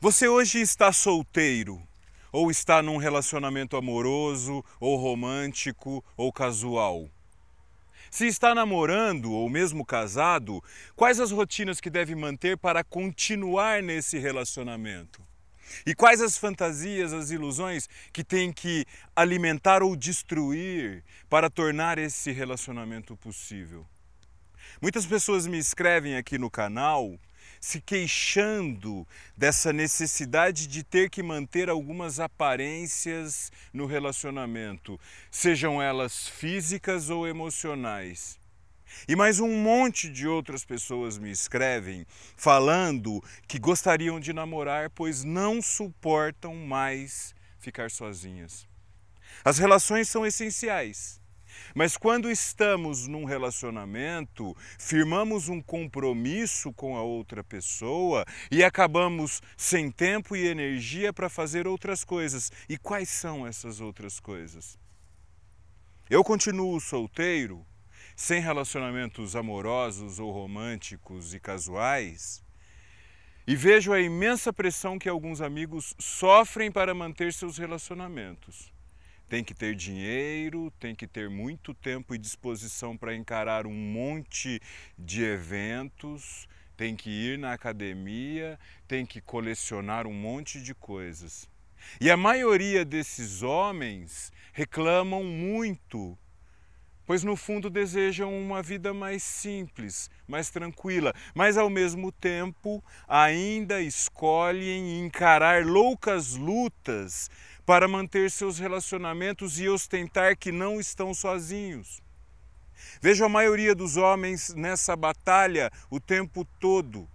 Você hoje está solteiro ou está num relacionamento amoroso ou romântico ou casual? Se está namorando ou mesmo casado, quais as rotinas que deve manter para continuar nesse relacionamento? E quais as fantasias, as ilusões que tem que alimentar ou destruir para tornar esse relacionamento possível? Muitas pessoas me escrevem aqui no canal se queixando dessa necessidade de ter que manter algumas aparências no relacionamento, sejam elas físicas ou emocionais. E mais um monte de outras pessoas me escrevem falando que gostariam de namorar, pois não suportam mais ficar sozinhas. As relações são essenciais. Mas quando estamos num relacionamento, firmamos um compromisso com a outra pessoa e acabamos sem tempo e energia para fazer outras coisas. E quais são essas outras coisas? Eu continuo solteiro, sem relacionamentos amorosos ou românticos e casuais, e vejo a imensa pressão que alguns amigos sofrem para manter seus relacionamentos. Tem que ter dinheiro, tem que ter muito tempo e disposição para encarar um monte de eventos, tem que ir na academia, tem que colecionar um monte de coisas. E a maioria desses homens reclamam muito, pois no fundo desejam uma vida mais simples, mais tranquila, mas ao mesmo tempo ainda escolhem encarar loucas lutas para manter seus relacionamentos e ostentar que não estão sozinhos. Vejo a maioria dos homens nessa batalha o tempo todo.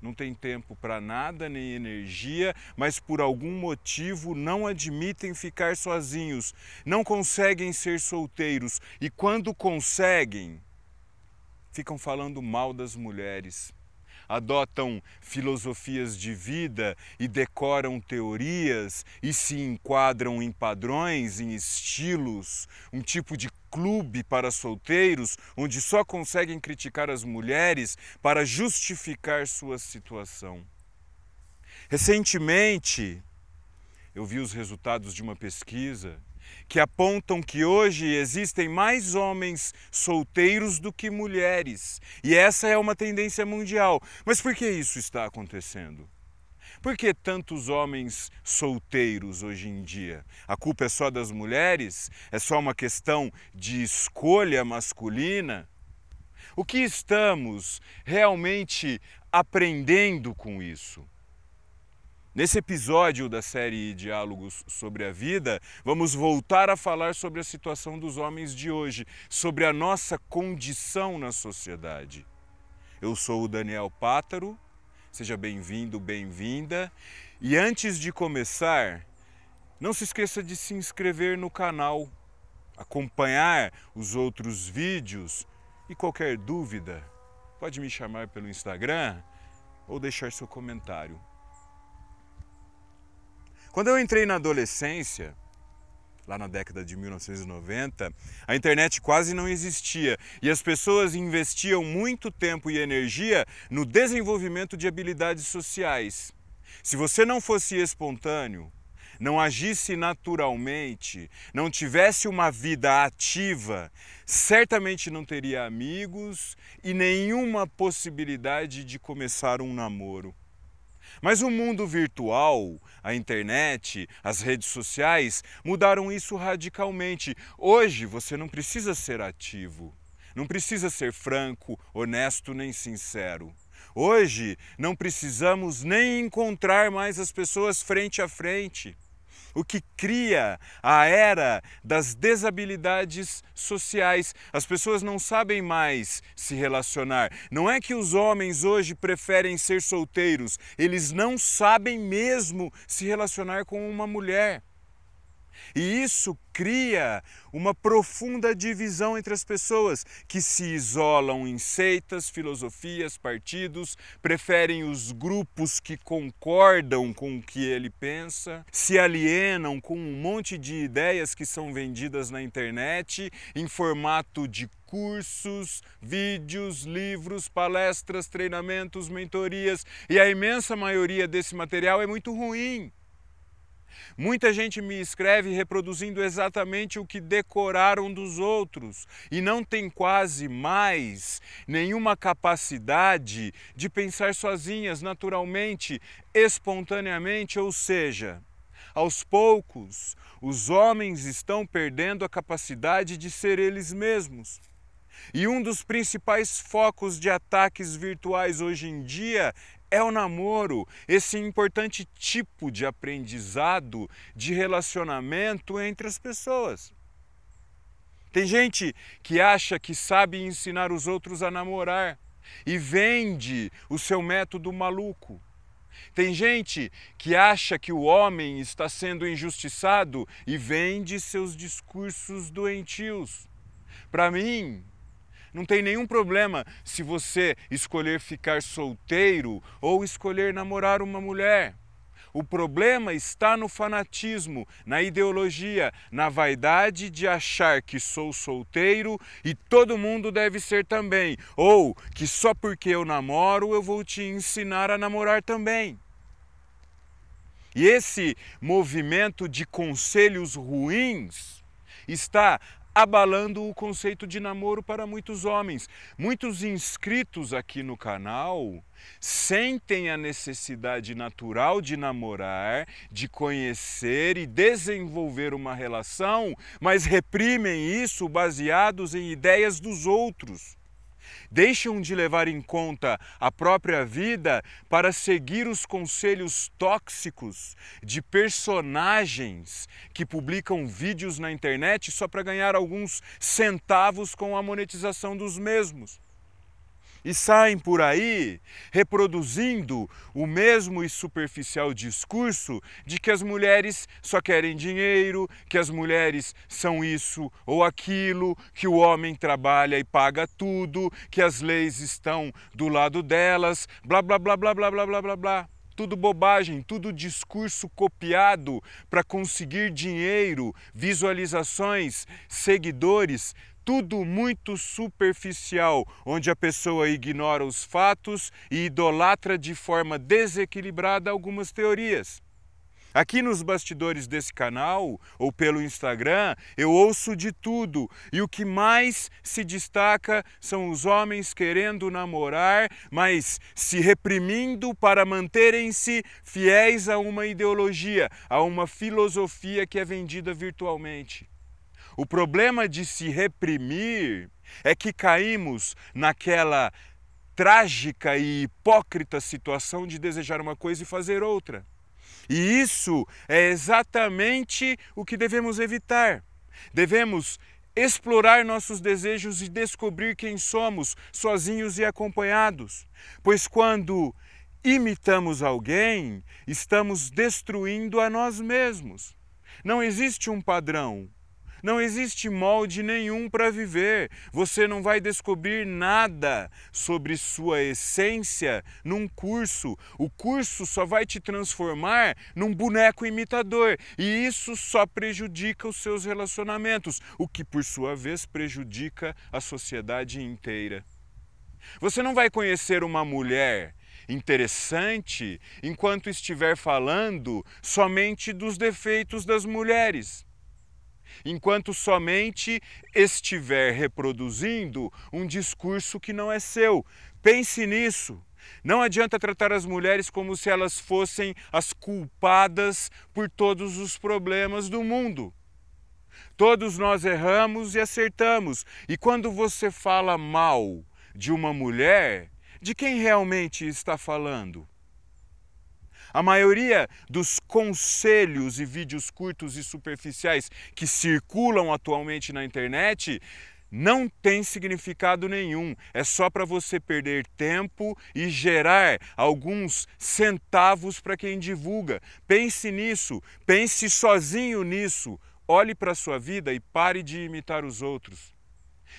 Não tem tempo para nada nem energia, mas por algum motivo não admitem ficar sozinhos, não conseguem ser solteiros. E quando conseguem, ficam falando mal das mulheres adotam filosofias de vida e decoram teorias e se enquadram em padrões, em estilos, um tipo de clube para solteiros, onde só conseguem criticar as mulheres para justificar sua situação. Recentemente, eu vi os resultados de uma pesquisa que apontam que hoje existem mais homens solteiros do que mulheres. E essa é uma tendência mundial. Mas por que isso está acontecendo? Por que tantos homens solteiros hoje em dia? A culpa é só das mulheres? É só uma questão de escolha masculina? O que estamos realmente aprendendo com isso? Nesse episódio da série Diálogos sobre a Vida, vamos voltar a falar sobre a situação dos homens de hoje, sobre a nossa condição na sociedade. Eu sou o Daniel Pátaro, seja bem-vindo, bem-vinda. E antes de começar, não se esqueça de se inscrever no canal, acompanhar os outros vídeos e qualquer dúvida, pode me chamar pelo Instagram ou deixar seu comentário. Quando eu entrei na adolescência, lá na década de 1990, a internet quase não existia e as pessoas investiam muito tempo e energia no desenvolvimento de habilidades sociais. Se você não fosse espontâneo, não agisse naturalmente, não tivesse uma vida ativa, certamente não teria amigos e nenhuma possibilidade de começar um namoro. Mas o mundo virtual, a internet, as redes sociais mudaram isso radicalmente. Hoje você não precisa ser ativo, não precisa ser franco, honesto nem sincero. Hoje não precisamos nem encontrar mais as pessoas frente a frente o que cria a era das desabilidades sociais. As pessoas não sabem mais se relacionar. Não é que os homens hoje preferem ser solteiros, eles não sabem mesmo se relacionar com uma mulher. E isso cria uma profunda divisão entre as pessoas que se isolam em seitas, filosofias, partidos, preferem os grupos que concordam com o que ele pensa, se alienam com um monte de ideias que são vendidas na internet em formato de cursos, vídeos, livros, palestras, treinamentos, mentorias, e a imensa maioria desse material é muito ruim. Muita gente me escreve reproduzindo exatamente o que decoraram dos outros e não tem quase mais nenhuma capacidade de pensar sozinhas, naturalmente, espontaneamente, ou seja, aos poucos, os homens estão perdendo a capacidade de ser eles mesmos. E um dos principais focos de ataques virtuais hoje em dia é o namoro, esse importante tipo de aprendizado, de relacionamento entre as pessoas. Tem gente que acha que sabe ensinar os outros a namorar e vende o seu método maluco. Tem gente que acha que o homem está sendo injustiçado e vende seus discursos doentios. Para mim, não tem nenhum problema se você escolher ficar solteiro ou escolher namorar uma mulher. O problema está no fanatismo, na ideologia, na vaidade de achar que sou solteiro e todo mundo deve ser também, ou que só porque eu namoro eu vou te ensinar a namorar também. E esse movimento de conselhos ruins está abalando o conceito de namoro para muitos homens. Muitos inscritos aqui no canal sentem a necessidade natural de namorar, de conhecer e desenvolver uma relação, mas reprimem isso baseados em ideias dos outros deixam de levar em conta a própria vida para seguir os conselhos tóxicos de personagens que publicam vídeos na internet só para ganhar alguns centavos com a monetização dos mesmos e saem por aí reproduzindo o mesmo e superficial discurso de que as mulheres só querem dinheiro, que as mulheres são isso ou aquilo, que o homem trabalha e paga tudo, que as leis estão do lado delas, blá blá blá blá blá blá blá blá blá. Tudo bobagem, tudo discurso copiado para conseguir dinheiro, visualizações, seguidores, tudo muito superficial, onde a pessoa ignora os fatos e idolatra de forma desequilibrada algumas teorias. Aqui nos bastidores desse canal ou pelo Instagram, eu ouço de tudo e o que mais se destaca são os homens querendo namorar, mas se reprimindo para manterem-se fiéis a uma ideologia, a uma filosofia que é vendida virtualmente. O problema de se reprimir é que caímos naquela trágica e hipócrita situação de desejar uma coisa e fazer outra. E isso é exatamente o que devemos evitar. Devemos explorar nossos desejos e descobrir quem somos, sozinhos e acompanhados. Pois quando imitamos alguém, estamos destruindo a nós mesmos. Não existe um padrão, não existe molde nenhum para viver. Você não vai descobrir nada sobre sua essência num curso. O curso só vai te transformar num boneco imitador. E isso só prejudica os seus relacionamentos, o que por sua vez prejudica a sociedade inteira. Você não vai conhecer uma mulher interessante enquanto estiver falando somente dos defeitos das mulheres enquanto somente estiver reproduzindo um discurso que não é seu. Pense nisso. Não adianta tratar as mulheres como se elas fossem as culpadas por todos os problemas do mundo. Todos nós erramos e acertamos. E quando você fala mal de uma mulher, de quem realmente está falando? A maioria dos conselhos e vídeos curtos e superficiais que circulam atualmente na internet não tem significado nenhum. É só para você perder tempo e gerar alguns centavos para quem divulga. Pense nisso, pense sozinho nisso. olhe para a sua vida e pare de imitar os outros.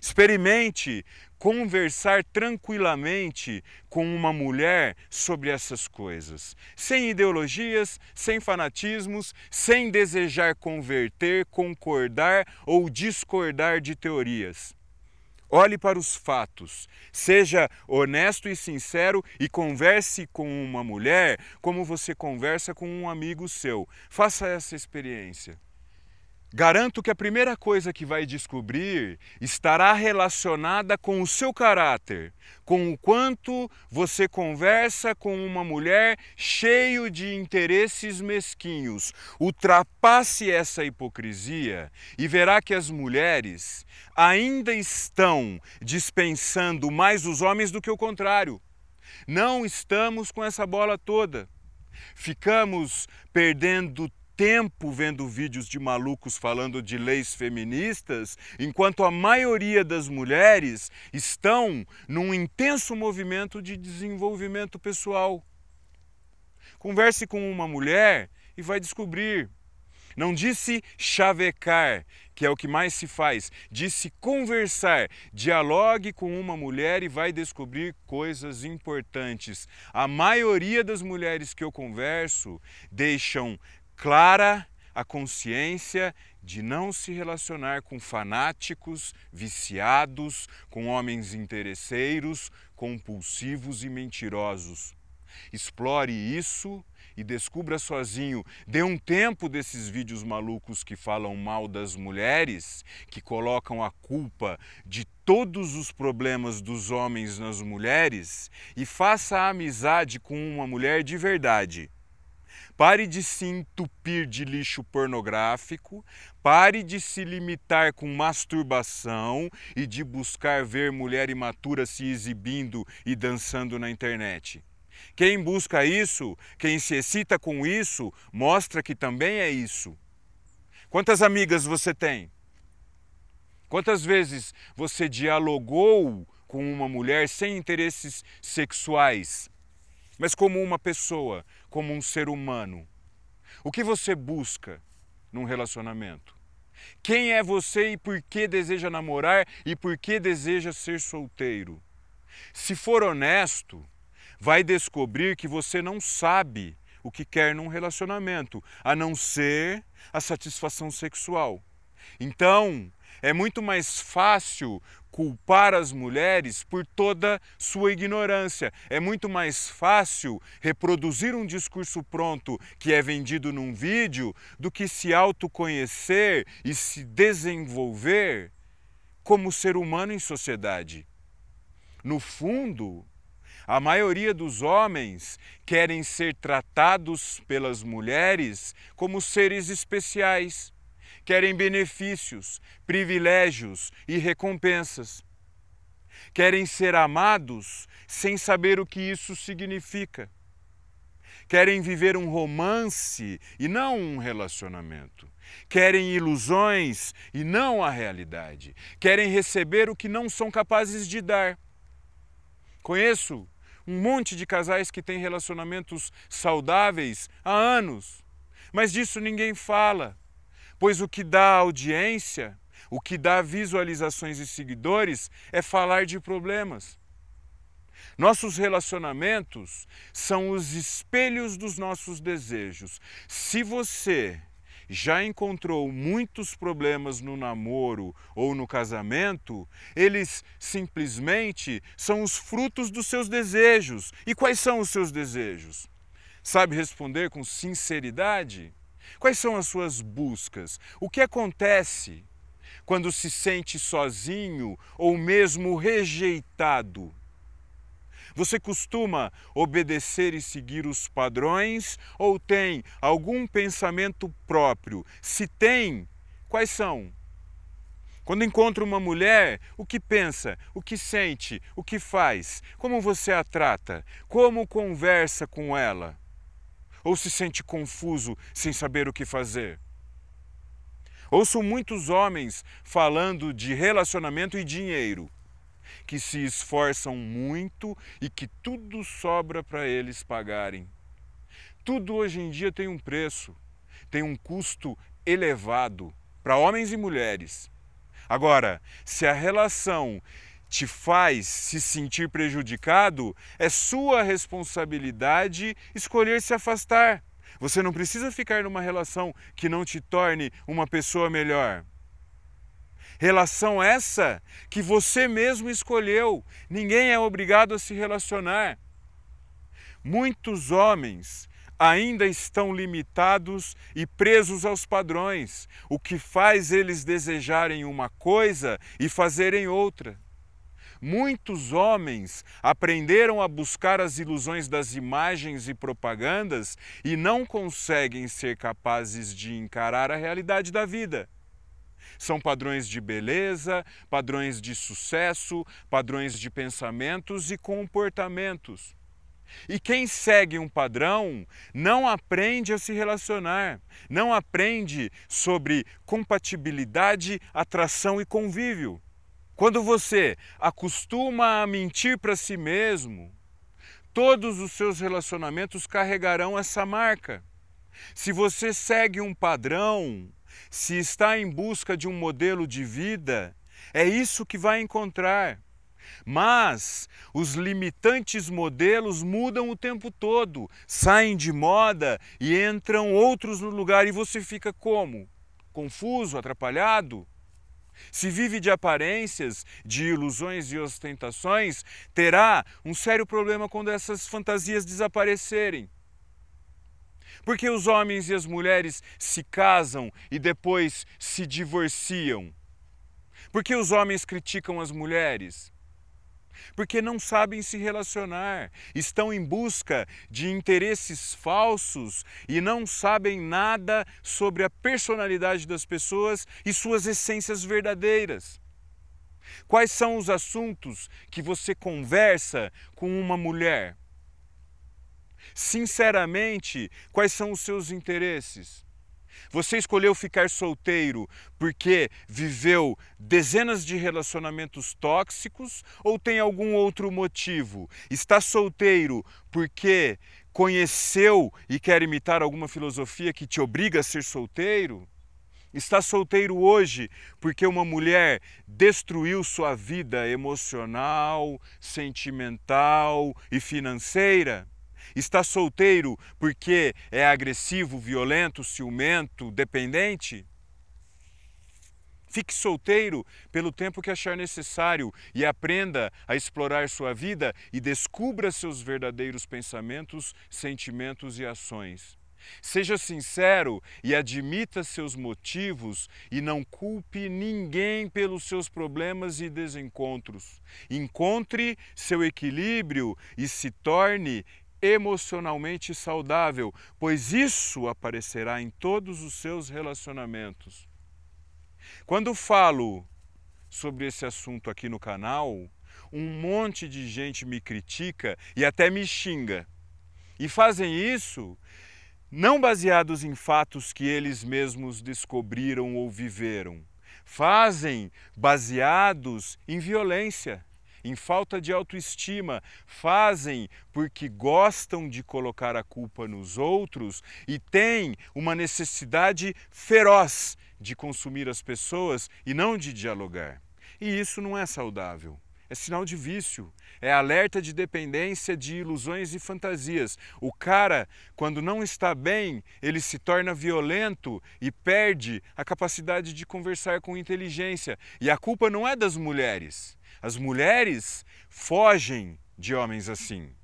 Experimente conversar tranquilamente com uma mulher sobre essas coisas, sem ideologias, sem fanatismos, sem desejar converter, concordar ou discordar de teorias. Olhe para os fatos, seja honesto e sincero e converse com uma mulher como você conversa com um amigo seu. Faça essa experiência. Garanto que a primeira coisa que vai descobrir estará relacionada com o seu caráter, com o quanto você conversa com uma mulher cheio de interesses mesquinhos. Ultrapasse essa hipocrisia e verá que as mulheres ainda estão dispensando mais os homens do que o contrário. Não estamos com essa bola toda. Ficamos perdendo tempo vendo vídeos de malucos falando de leis feministas, enquanto a maioria das mulheres estão num intenso movimento de desenvolvimento pessoal. Converse com uma mulher e vai descobrir. Não disse chavecar, que é o que mais se faz, disse conversar. Dialogue com uma mulher e vai descobrir coisas importantes. A maioria das mulheres que eu converso deixam clara a consciência de não se relacionar com fanáticos, viciados, com homens interesseiros, compulsivos e mentirosos. Explore isso e descubra sozinho. Dê um tempo desses vídeos malucos que falam mal das mulheres, que colocam a culpa de todos os problemas dos homens nas mulheres e faça amizade com uma mulher de verdade Pare de se entupir de lixo pornográfico, pare de se limitar com masturbação e de buscar ver mulher imatura se exibindo e dançando na internet. Quem busca isso, quem se excita com isso, mostra que também é isso. Quantas amigas você tem? Quantas vezes você dialogou com uma mulher sem interesses sexuais, mas como uma pessoa, como um ser humano. O que você busca num relacionamento? Quem é você e por que deseja namorar e por que deseja ser solteiro? Se for honesto, vai descobrir que você não sabe o que quer num relacionamento, a não ser a satisfação sexual. Então, é muito mais fácil culpar as mulheres por toda sua ignorância. É muito mais fácil reproduzir um discurso pronto que é vendido num vídeo do que se autoconhecer e se desenvolver como ser humano em sociedade. No fundo, a maioria dos homens querem ser tratados pelas mulheres como seres especiais querem benefícios, privilégios e recompensas. Querem ser amados sem saber o que isso significa. Querem viver um romance e não um relacionamento. Querem ilusões e não a realidade. Querem receber o que não são capazes de dar. Conheço um monte de casais que têm relacionamentos saudáveis há anos, mas disso ninguém fala pois o que dá audiência, o que dá visualizações e seguidores é falar de problemas. Nossos relacionamentos são os espelhos dos nossos desejos. Se você já encontrou muitos problemas no namoro ou no casamento, eles simplesmente são os frutos dos seus desejos. E quais são os seus desejos? Sabe responder com sinceridade? Quais são as suas buscas? O que acontece quando se sente sozinho ou mesmo rejeitado? Você costuma obedecer e seguir os padrões ou tem algum pensamento próprio? Se tem, quais são? Quando encontra uma mulher, o que pensa, o que sente, o que faz, como você a trata, como conversa com ela? Ou se sente confuso sem saber o que fazer. Ouço muitos homens falando de relacionamento e dinheiro, que se esforçam muito e que tudo sobra para eles pagarem. Tudo hoje em dia tem um preço, tem um custo elevado. para homens e mulheres. Agora, se a relação te faz se sentir prejudicado, é sua responsabilidade escolher se afastar. Você não precisa ficar numa relação que não te torne uma pessoa melhor. Relação essa que você mesmo escolheu. Ninguém é obrigado a se relacionar. Muitos homens ainda estão limitados e presos aos padrões, o que faz eles desejarem uma coisa e fazerem outra. Muitos homens aprenderam a buscar as ilusões das imagens e propagandas e não conseguem ser capazes de encarar a realidade da vida. São padrões de beleza, padrões de sucesso, padrões de pensamentos e comportamentos. E quem segue um padrão não aprende a se relacionar, não aprende sobre compatibilidade, atração e convívio. Quando você acostuma a mentir para si mesmo, todos os seus relacionamentos carregarão essa marca. Se você segue um padrão, se está em busca de um modelo de vida, é isso que vai encontrar. Mas os limitantes modelos mudam o tempo todo, saem de moda e entram outros no lugar e você fica como? Confuso, atrapalhado? Se vive de aparências, de ilusões e ostentações, terá um sério problema quando essas fantasias desaparecerem. Porque os homens e as mulheres se casam e depois se divorciam? Porque os homens criticam as mulheres? Porque não sabem se relacionar, estão em busca de interesses falsos e não sabem nada sobre a personalidade das pessoas e suas essências verdadeiras. Quais são os assuntos que você conversa com uma mulher? Sinceramente, quais são os seus interesses? Você escolheu ficar solteiro porque viveu dezenas de relacionamentos tóxicos ou tem algum outro motivo? Está solteiro porque conheceu e quer imitar alguma filosofia que te obriga a ser solteiro? Está solteiro hoje porque uma mulher destruiu sua vida emocional, sentimental e financeira? Está solteiro porque é agressivo, violento, ciumento, dependente? Fique solteiro pelo tempo que achar necessário e aprenda a explorar sua vida e descubra seus verdadeiros pensamentos, sentimentos e ações. Seja sincero e admita seus motivos e não culpe ninguém pelos seus problemas e desencontros. Encontre seu equilíbrio e se torne emocionalmente saudável, pois isso aparecerá em todos os seus relacionamentos. Quando falo sobre esse assunto aqui no canal, um monte de gente me critica e até me xinga. E fazem isso não baseados em fatos que eles mesmos descobriram ou viveram. Fazem baseados em violência em falta de autoestima, fazem porque gostam de colocar a culpa nos outros e têm uma necessidade feroz de consumir as pessoas e não de dialogar. E isso não é saudável. É sinal de vício, é alerta de dependência de ilusões e fantasias. O cara, quando não está bem, ele se torna violento e perde a capacidade de conversar com inteligência. E a culpa não é das mulheres, as mulheres fogem de homens assim,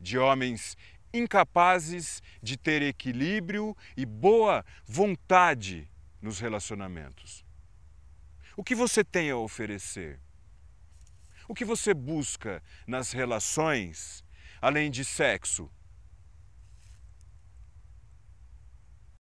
de homens incapazes de ter equilíbrio e boa vontade nos relacionamentos. O que você tem a oferecer? O que você busca nas relações, além de sexo?